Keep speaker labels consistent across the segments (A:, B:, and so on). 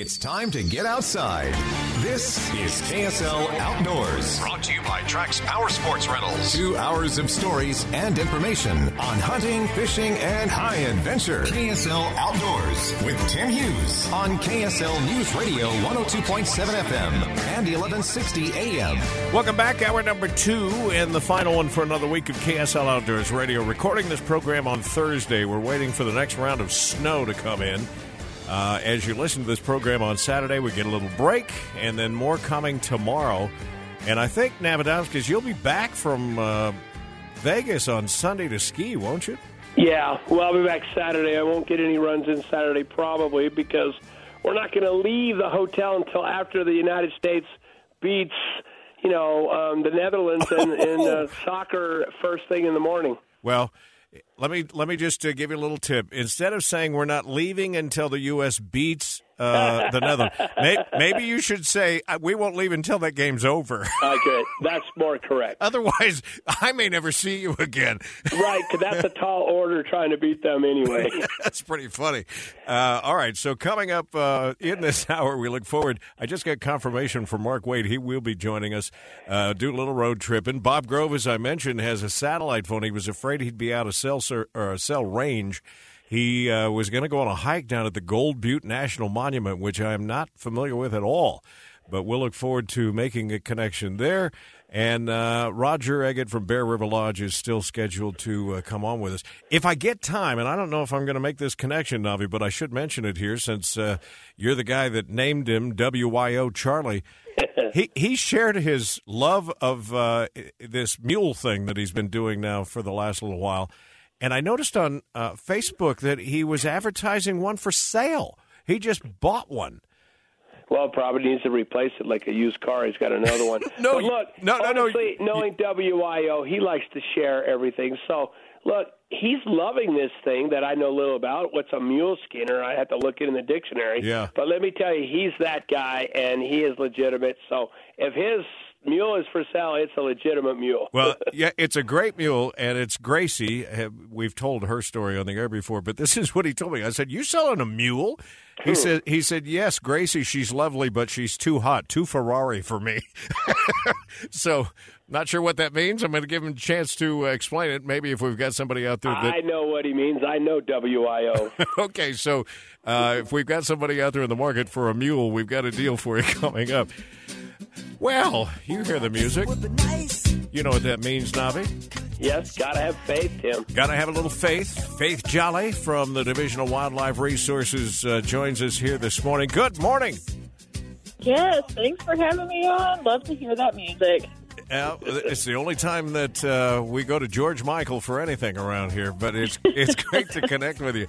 A: It's time to get outside. This is KSL Outdoors.
B: Brought to you by Trax Power Sports Rentals.
A: Two hours of stories and information on hunting, fishing, and high adventure. KSL Outdoors with Tim Hughes on KSL News Radio 102.7 FM and 1160 AM.
C: Welcome back. Hour number two and the final one for another week of KSL Outdoors Radio. Recording this program on Thursday. We're waiting for the next round of snow to come in. Uh, as you listen to this program on Saturday, we get a little break, and then more coming tomorrow. And I think, Navadowskis, you'll be back from uh, Vegas on Sunday to ski, won't you?
D: Yeah, well, I'll be back Saturday. I won't get any runs in Saturday probably because we're not going to leave the hotel until after the United States beats, you know, um, the Netherlands in, in uh, soccer first thing in the morning.
C: Well, let me let me just uh, give you a little tip. Instead of saying we're not leaving until the U.S. beats uh, the Netherlands, maybe, maybe, you should say uh, we won't leave until that game's over.
D: okay, that's more correct.
C: Otherwise, I may never see you again.
D: right, because that's a tall order trying to beat them anyway.
C: that's pretty funny. Uh, all right, so coming up uh, in this hour, we look forward. I just got confirmation from Mark Wade; he will be joining us, uh, do a little road tripping. Bob Grove, as I mentioned, has a satellite phone. He was afraid he'd be out of cell or cell range. He uh, was going to go on a hike down at the Gold Butte National Monument, which I am not familiar with at all. But we'll look forward to making a connection there. And uh, Roger Eggett from Bear River Lodge is still scheduled to uh, come on with us. If I get time, and I don't know if I'm going to make this connection, Navi, but I should mention it here since uh, you're the guy that named him WYO Charlie. he he shared his love of uh, this mule thing that he's been doing now for the last little while and I noticed on uh, Facebook that he was advertising one for sale. He just bought one.
D: Well, probably needs to replace it like a used car. He's got another one.
C: no,
D: but look,
C: no, no,
D: honestly,
C: no.
D: Knowing WYO, he likes to share everything. So, look, he's loving this thing that I know little about. What's a mule skinner? I have to look it in the dictionary.
C: Yeah.
D: But let me tell you, he's that guy, and he is legitimate. So, if his mule is for sale. It's a legitimate mule.
C: well, yeah, it's a great mule, and it's Gracie. We've told her story on the air before, but this is what he told me. I said, "You selling a mule?" He said, "He said yes, Gracie. She's lovely, but she's too hot, too Ferrari for me." so, not sure what that means. I'm going to give him a chance to uh, explain it. Maybe if we've got somebody out there that
D: I know what he means. I know WYO.
C: okay, so uh, if we've got somebody out there in the market for a mule, we've got a deal for you coming up. Well, you hear the music. You know what that means, Navi?
D: Yes, gotta have faith, Tim.
C: Gotta have a little faith. Faith Jolley from the Division of Wildlife Resources uh, joins us here this morning. Good morning.
E: Yes, thanks for having me on. Love to hear that music.
C: Uh, it's the only time that uh, we go to George Michael for anything around here, but it's it's great to connect with you.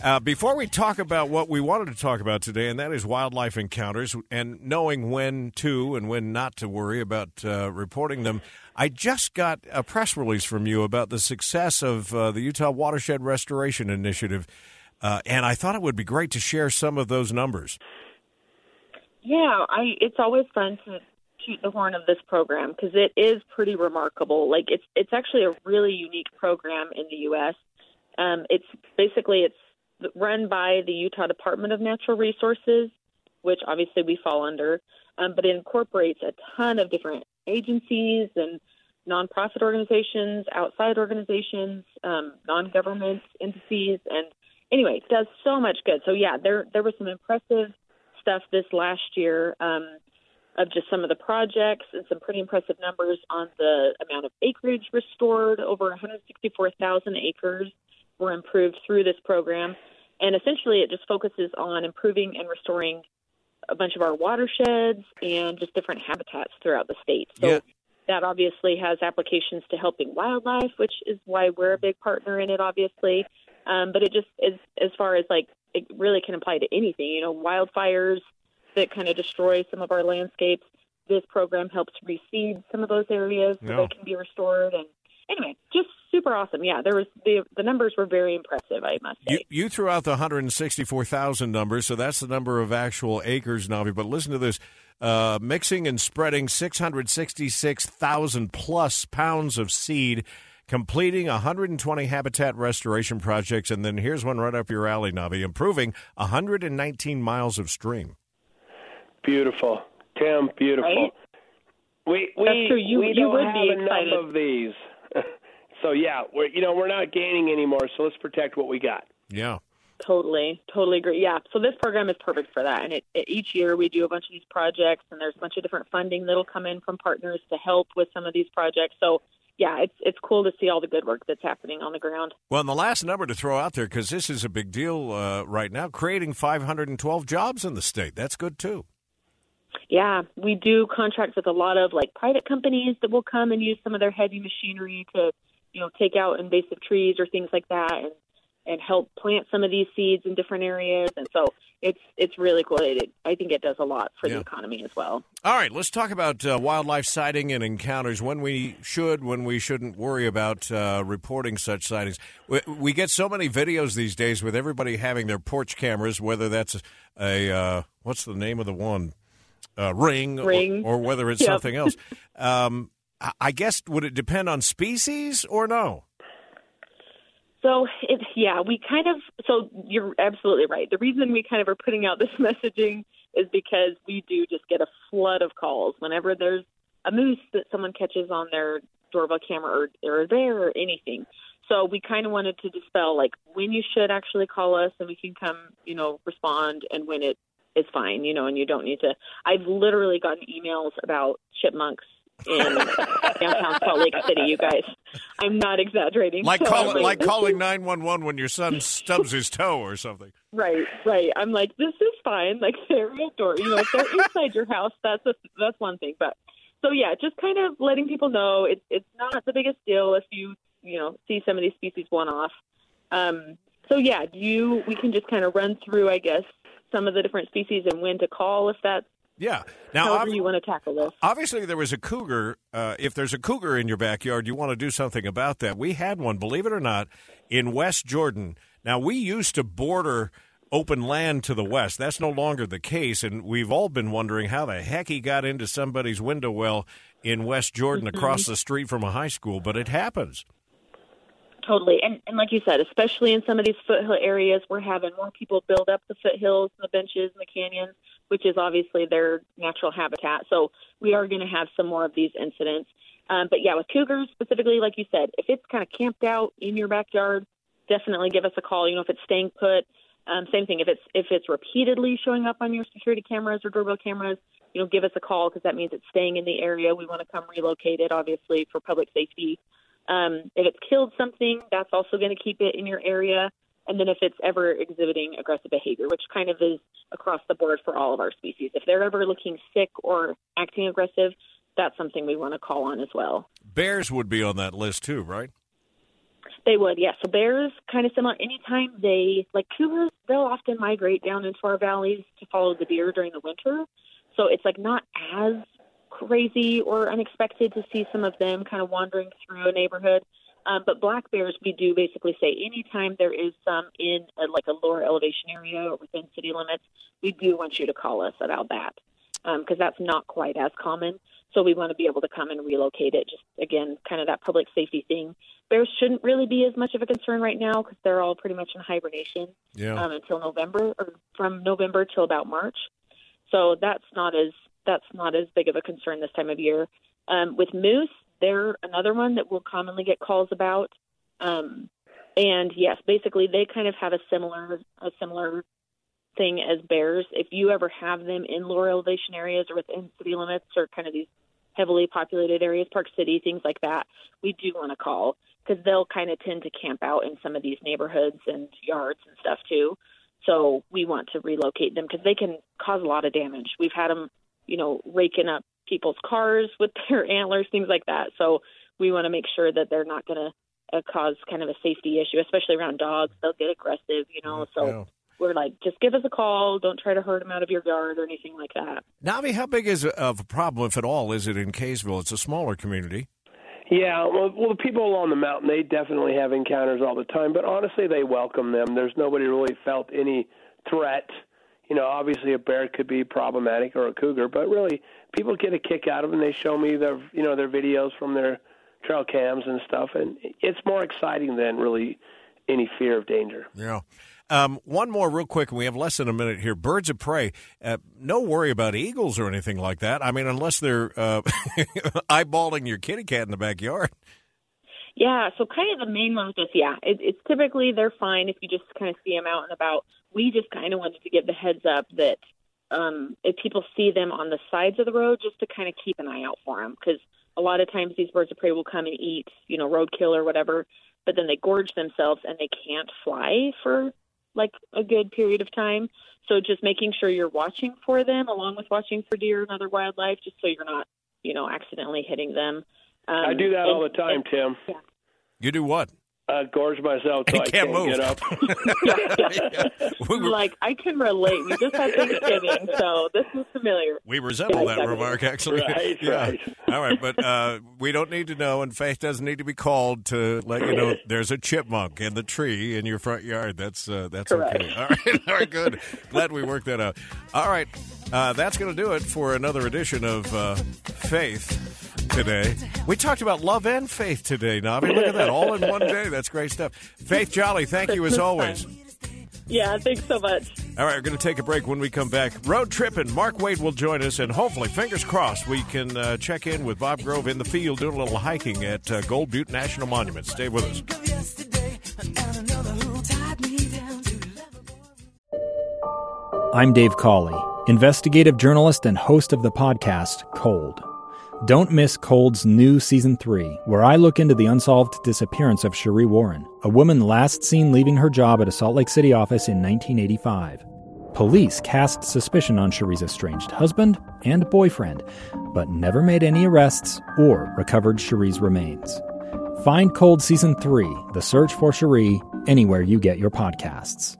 C: Uh, before we talk about what we wanted to talk about today, and that is wildlife encounters and knowing when to and when not to worry about uh, reporting them, I just got a press release from you about the success of uh, the Utah Watershed Restoration Initiative, uh, and I thought it would be great to share some of those numbers.
E: Yeah, I. It's always fun to toot the horn of this program because it is pretty remarkable. Like it's it's actually a really unique program in the U.S. Um, it's basically it's run by the Utah Department of Natural Resources, which obviously we fall under, um, but it incorporates a ton of different agencies and nonprofit organizations, outside organizations, um, non-government entities, and anyway, does so much good. So yeah, there there was some impressive stuff this last year um, of just some of the projects and some pretty impressive numbers on the amount of acreage restored. Over 164,000 acres were improved through this program. And essentially, it just focuses on improving and restoring a bunch of our watersheds and just different habitats throughout the state. So
C: Yeah.
E: that obviously has applications to helping wildlife, which is why we're a big partner in it, obviously. Um, but it just is as far as like it really can apply to anything. You know, wildfires that kind of destroy some of our landscapes. This program helps reseed some of those areas so
C: Yeah.
E: they can be restored. And anyway, just super awesome. Yeah, there was the the numbers were very impressive. I must say.
C: You, you threw out the 164,000 number, so that's the number of actual acres, Navi. But listen to this uh, mixing and spreading 666,000 plus pounds of seed, completing 120 habitat restoration projects, and then here's one right up your alley, Navi improving 119 miles of stream.
D: Beautiful, Tim. Beautiful.
E: Right?
D: We we
E: That's true. You-
D: we
E: you
D: don't
E: would
D: have
E: be
D: enough
E: excited.
D: of these. so yeah, we're you know we're not gaining anymore. So let's protect what we got.
C: Yeah.
E: Totally, totally agree. Yeah, so this program is perfect for that. And it, it, each year we do a bunch of these projects, and there's a bunch of different funding that'll come in from partners to help with some of these projects. So yeah, it's it's cool to see all the good work that's happening on the ground.
C: Well, and the last number to throw out there, because this is a big deal uh, right now, creating 512 jobs in the state. That's good, too.
E: Yeah, we do contracts with a lot of like private companies that will come and use some of their heavy machinery to, you know, take out invasive trees or things like that, and and help plant some of these seeds in different areas. And so it's it's really cool. It, I think it does a lot for
C: Yeah.
E: the economy as well.
C: All right, let's talk about uh, wildlife sighting and encounters. When we should, when we shouldn't worry about uh, reporting such sightings. We, we get so many videos these days with everybody having their porch cameras, whether that's a uh, what's the name of the one uh, ring, or-
E: Ring.
C: Or, whether it's
E: Yep.
C: something else. Um, I- guess would it depend on species or no?
E: So it, yeah, we kind of. So you're absolutely right. The reason we kind of are putting out this messaging is because we do just get a flood of calls whenever there's a moose that someone catches on their doorbell camera or, or bear or anything. So we kind of wanted to dispel like when you should actually call us and we can come, you know, respond, and when it is fine, you know, and you don't need to. I've literally gotten emails about chipmunks in downtown Salt Lake City. You guys, I'm not exaggerating.
C: Like
E: So
C: call, like calling nine one one when your son stubs his toe or something.
E: Right, right. I'm like, this is fine. Like they're outdoor. You know, if they're inside your house, that's a, that's one thing. But so yeah, just kind of letting people know it's it's not the biggest deal if you you know see some of these species one off. Um, so yeah, do you we can just kind of run through, I guess, some of the different species and when to call if that's
C: Yeah. Now,
E: however
C: ob-
E: you want to tackle this.
C: obviously, there was a cougar. Uh, if there's a cougar in your backyard, you want to do something about that. We had one, believe it or not, in West Jordan. Now, we used to border open land to the west. That's no longer the case, and we've all been wondering how the heck he got into somebody's window well in West Jordan
E: Mm-hmm.
C: across the street from a high school, but it happens.
E: Totally. And, and like you said, especially in some of these foothill areas, we're having more people build up the foothills and the benches and the canyons, which is obviously their natural habitat. So we are going to have some more of these incidents. Um, but yeah, with cougars specifically, like you said, if it's kind of camped out in your backyard, definitely give us a call. You know, if it's staying put, um, same thing. If it's if it's repeatedly showing up on your security cameras or doorbell cameras, you know, give us a call because that means it's staying in the area. We want to come relocate it, obviously, for public safety. Um, if it's killed something, that's also going to keep it in your area. And then if it's ever exhibiting aggressive behavior, which kind of is across the board for all of our species, if they're ever looking sick or acting aggressive, that's something we want to call on as well.
C: Bears would be on that list too, right?
E: They would, yeah. So bears, kind of similar. Anytime they, like cougars, they'll often migrate down into our valleys to follow the deer during the winter. So it's like not as crazy or unexpected to see some of them kind of wandering through a neighborhood. Um, but black bears, we do basically say anytime there is some in a, like a lower elevation area or within city limits, we do want you to call us about that because that's not quite as common. So we want to be able to come and relocate it. Just again, kind of that public safety thing. Bears shouldn't really be as much of a concern right now because they're all pretty much in hibernation
C: Yeah.
E: um, until November, or from November till about March. So that's not as that's not as big of a concern this time of year. Um, with moose, they're another one that we'll commonly get calls about. Um, and yes, basically they kind of have a similar a similar thing as bears. If you ever have them in lower elevation areas or within city limits or kind of these heavily populated areas, Park City, things like that, we do want to call because they'll kind of tend to camp out in some of these neighborhoods and yards and stuff too. So we want to relocate them because they can cause a lot of damage. We've had them, you know, raking up people's cars with their antlers, things like that. So we want to make sure that they're not going to uh, cause kind of a safety issue, especially around dogs. They'll get aggressive, you know. So
C: Yeah.
E: we're like, just give us a call. Don't try to hurt them out of your yard or anything like that.
C: Navi, how big is of a problem, if at all, is it in Kaysville? It's a smaller community.
D: Yeah, well, well, the people along the mountain, they definitely have encounters all the time, but honestly, they welcome them. There's nobody really felt any threat. You know, obviously a bear could be problematic or a cougar, but really, people get a kick out of them. They show me their, you know, their videos from their trail cams and stuff, and it's more exciting than really any fear of danger.
C: Yeah. Um, one more, real quick, and we have less than a minute here. Birds of prey. Uh, no worry about eagles or anything like that. I mean, unless they're uh, eyeballing your kitty cat in the backyard.
E: Yeah, so kind of the main one with this, yeah, it, it's typically they're fine if you just kind of see them out and about. We just kind of wanted to give the heads up that um, if people see them on the sides of the road, just to kind of keep an eye out for them because a lot of times these birds of prey will come and eat, you know, roadkill or whatever, but then they gorge themselves and they can't fly for like a good period of time. So just making sure you're watching for them along with watching for deer and other wildlife, just so you're not, you know, accidentally hitting them. Um,
D: I do that all the
E: and-
D: time, Tim.
C: You do what?
D: I gorge myself so I
C: Can't
D: can't
C: move.
D: get up.
C: We, were-
E: like I can relate. We just had Thanksgiving, so this is familiar.
C: we resemble
E: Yeah,
C: that
E: exactly.
C: remark, actually.
D: Right,
C: yeah.
D: right.
C: All right, but uh, we don't need to know, and Faith doesn't need to be called to let you know there's a chipmunk in the tree in your front yard. That's uh, that's
E: Correct.
C: okay. All right, all right, good. Glad we worked that out. All right, uh, that's going to do it for another edition of uh, Faith today. We talked about love and faith today, Navi. Look at that, all in one day. That's great stuff. Faith Jolley, thank you as always.
E: Yeah, thanks so much.
C: All right, we're going to take a break. When we come back, road tripping. Mark Wade will join us, and hopefully, fingers crossed, we can uh, check in with Bob Grove in the field doing a little hiking at uh, Gold Butte National Monument. Stay with us.
F: I'm Dave Cawley, investigative journalist and host of the podcast Cold. Don't miss Cold's new season 3, where I look into the unsolved disappearance of Sheree Warren, a woman last seen leaving her job at a Salt Lake City office in 1985. Police cast suspicion on Sheree's estranged husband and boyfriend, but never made any arrests or recovered Sheree's remains. Find Cold Season 3, The Search for Sheree, anywhere you get your podcasts.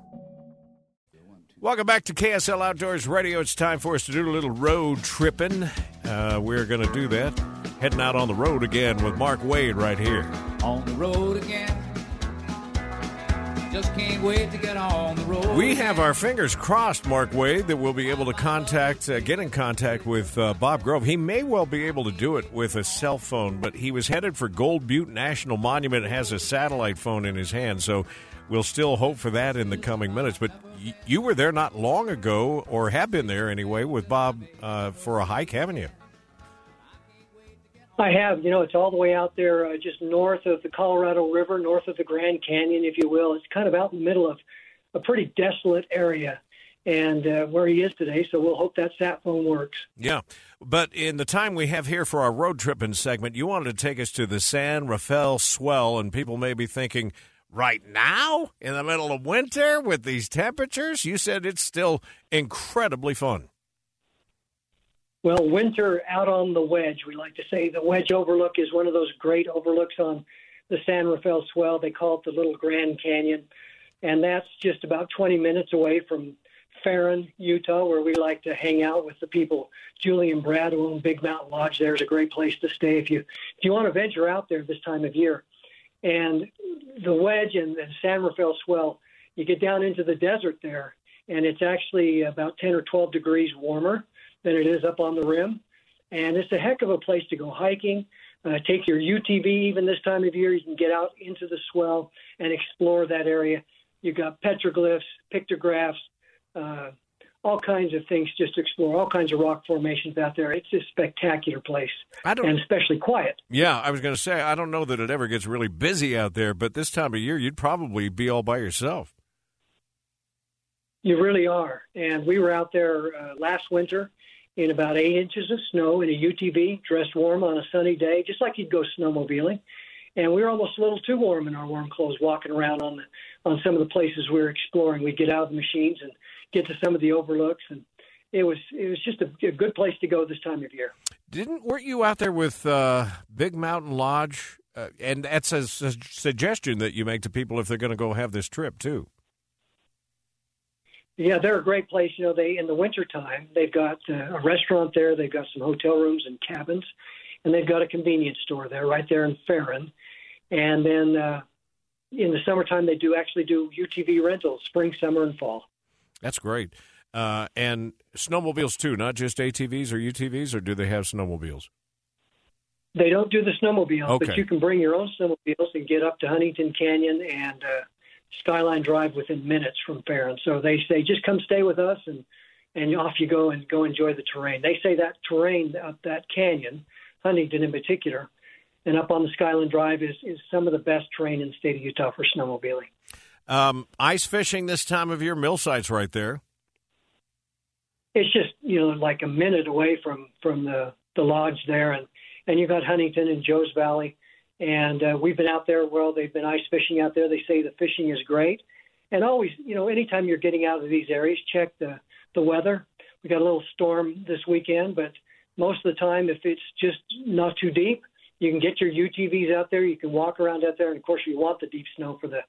C: Welcome back to KSL Outdoors Radio. It's time for us to do a little road tripping. Uh, we're going to do that. Heading out on the road again with Mark Wade right here.
G: On the road again. Just can't wait to get on the road.
C: We have our fingers crossed, Mark Wade, that we'll be able to contact, uh, get in contact with uh, Bob Grove. He may well be able to do it with a cell phone, but he was headed for Gold Butte National Monument. and Has a satellite phone in his hand, so we'll still hope for that in the coming minutes. But y- you were there not long ago, or have been there anyway, with Bob uh, for a hike, haven't you?
H: I have. You know, it's all the way out there, uh, just north of the Colorado River, north of the Grand Canyon, if you will. It's kind of out in the middle of a pretty desolate area, and uh, where he is today. So we'll hope that sat phone works.
C: Yeah. But in the time we have here for our road tripping segment, you wanted to take us to the San Rafael Swell, and people may be thinking, right now, in the middle of winter with these temperatures? You said it's still incredibly fun.
H: Well, winter out on the wedge, we like to say. The Wedge Overlook is one of those great overlooks on the San Rafael Swell. They call it the Little Grand Canyon. And that's just about 20 minutes away from Ferron, Utah, where we like to hang out with the people. Julie and Brad own Big Mountain Lodge there is a great place to stay if you if you want to venture out there this time of year. And the Wedge and the San Rafael Swell, you get down into the desert there, and it's actually about 10 or 12 degrees warmer than it is up on the rim. And it's a heck of a place to go hiking. Uh, take your UTV even this time of year. You can get out into the swell and explore that area. You've got petroglyphs, pictographs, uh, all kinds of things just to explore, all kinds of rock formations out there. It's a spectacular place,
C: I don't-
H: and especially quiet.
C: Yeah, I was going to say, I don't know that it ever gets really busy out there, but this time of year, you'd probably be all by yourself.
H: You really are. And we were out there uh, last winter in about eight inches of snow in a UTV, dressed warm on a sunny day, just like you'd go snowmobiling. And we were almost a little too warm in our warm clothes walking around on the, on some of the places we were exploring. We'd get out of the machines and get to some of the overlooks, and it was it was just a, a good place to go this time of year.
C: Didn't weren't you out there with uh, Big Mountain Lodge? Uh, and that's a, a suggestion that you make to people if they're going to go have this trip too.
H: Yeah, they're a great place. You know, they in the wintertime they've got uh, a restaurant there. They've got some hotel rooms and cabins, and they've got a convenience store there right there in Ferron. And then uh, in the summertime they do actually do UTV rentals, spring, summer, and fall.
C: That's great. Uh, and snowmobiles too, not just ATVs or UTVs, or do they have snowmobiles?
H: They don't do the snowmobiles,
C: Okay.
H: but you can bring your own snowmobiles and get up to Huntington Canyon and uh, Skyline Drive within minutes from Ferron. So they say just come stay with us and and off you go and go enjoy the terrain. They say that terrain up that canyon, Huntington in particular, and up on the Skyline Drive is is some of the best terrain in the state of Utah for snowmobiling.
C: Um, ice fishing this time of year, Millsite's right there.
H: it's just you know like a minute away from from the the lodge there and and you've got huntington and joe's valley and uh, we've been out there well they've been ice fishing out there they say the fishing is great and always you know anytime you're getting out of these areas check the the weather we got a little storm this weekend but most of the time if it's just not too deep you can get your utvs out there you can walk around out there and of course you want the deep snow for the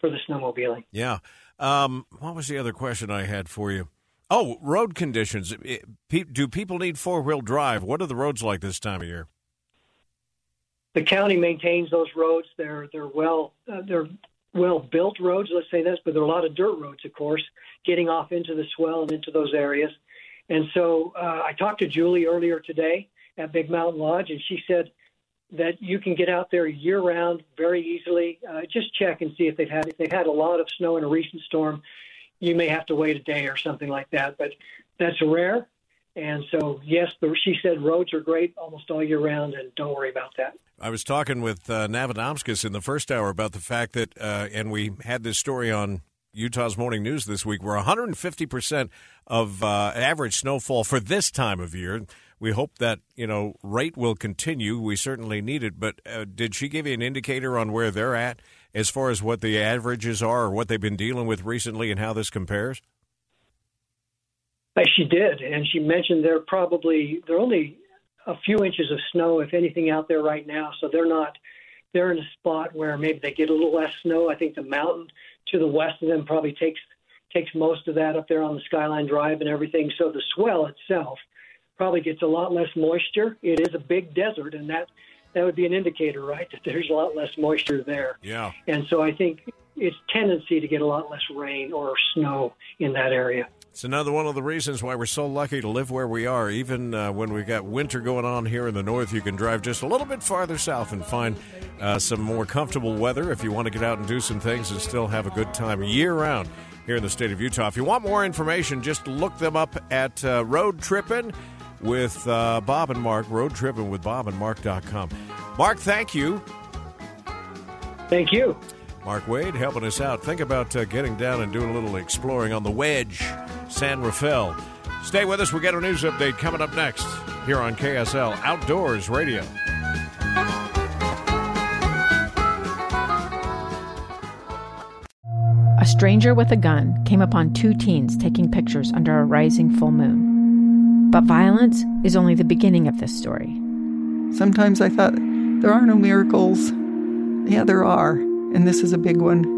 H: for the snowmobiling
C: Yeah. Um, what was the other question I had for you? Oh, road conditions. Do people need four wheel drive? What are the roads like this time of year?
H: The county maintains those roads. They're they're well uh, they're well built roads. Let's say this, but there are a lot of dirt roads, of course, getting off into the swell and into those areas. And so uh, I talked to Julie earlier today at Big Mountain Lodge, and she said that you can get out there year round very easily. Uh, just check and see if they've had if they've had a lot of snow in a recent storm. You may have to wait a day or something like that, but that's rare. And so, yes, the, she said roads are great almost all year round, and don't worry about that.
C: I was talking with uh, Navadomskis in the first hour about the fact that, uh, and we had this story on Utah's Morning News this week, where 150% of uh, average snowfall for this time of year. We hope that, you know, rate will continue. We certainly need it. But uh, did she give you an indicator on where they're at as far as what the averages are or what they've been dealing with recently and how this compares?
H: She did, and she mentioned they're probably they're only a few inches of snow, if anything, out there right now. So they're not they're in a spot where maybe they get a little less snow. I think the mountain to the west of them probably takes takes most of that up there on the Skyline Drive and everything. So the swell itself probably gets a lot less moisture. It is a big desert, and that that would be an indicator, right, that there's a lot less moisture there.
C: Yeah.
H: And so I think it's tendency to get a lot less rain or snow in that area.
C: It's another one of the reasons why we're so lucky to live where we are. Even uh, when we've got winter going on here in the north, you can drive just a little bit farther south and find uh, some more comfortable weather if you want to get out and do some things and still have a good time year round here in the state of Utah. If you want more information, just look them up at uh, Road Trippin' with uh, Bob and Mark, Road Trippin' with Bob and Mark.com. Mark, thank you.
H: Thank you.
C: Mark Wade helping us out. Think about uh, getting down and doing a little exploring on the Wedge, San Rafael. Stay with us. We'll get a news update coming up next here on KSL Outdoors Radio.
I: A stranger with a gun came upon two teens taking pictures under a rising full moon. But violence is only the beginning of this story.
J: Sometimes I thought, there are no miracles. Yeah, there are, and this is a big one.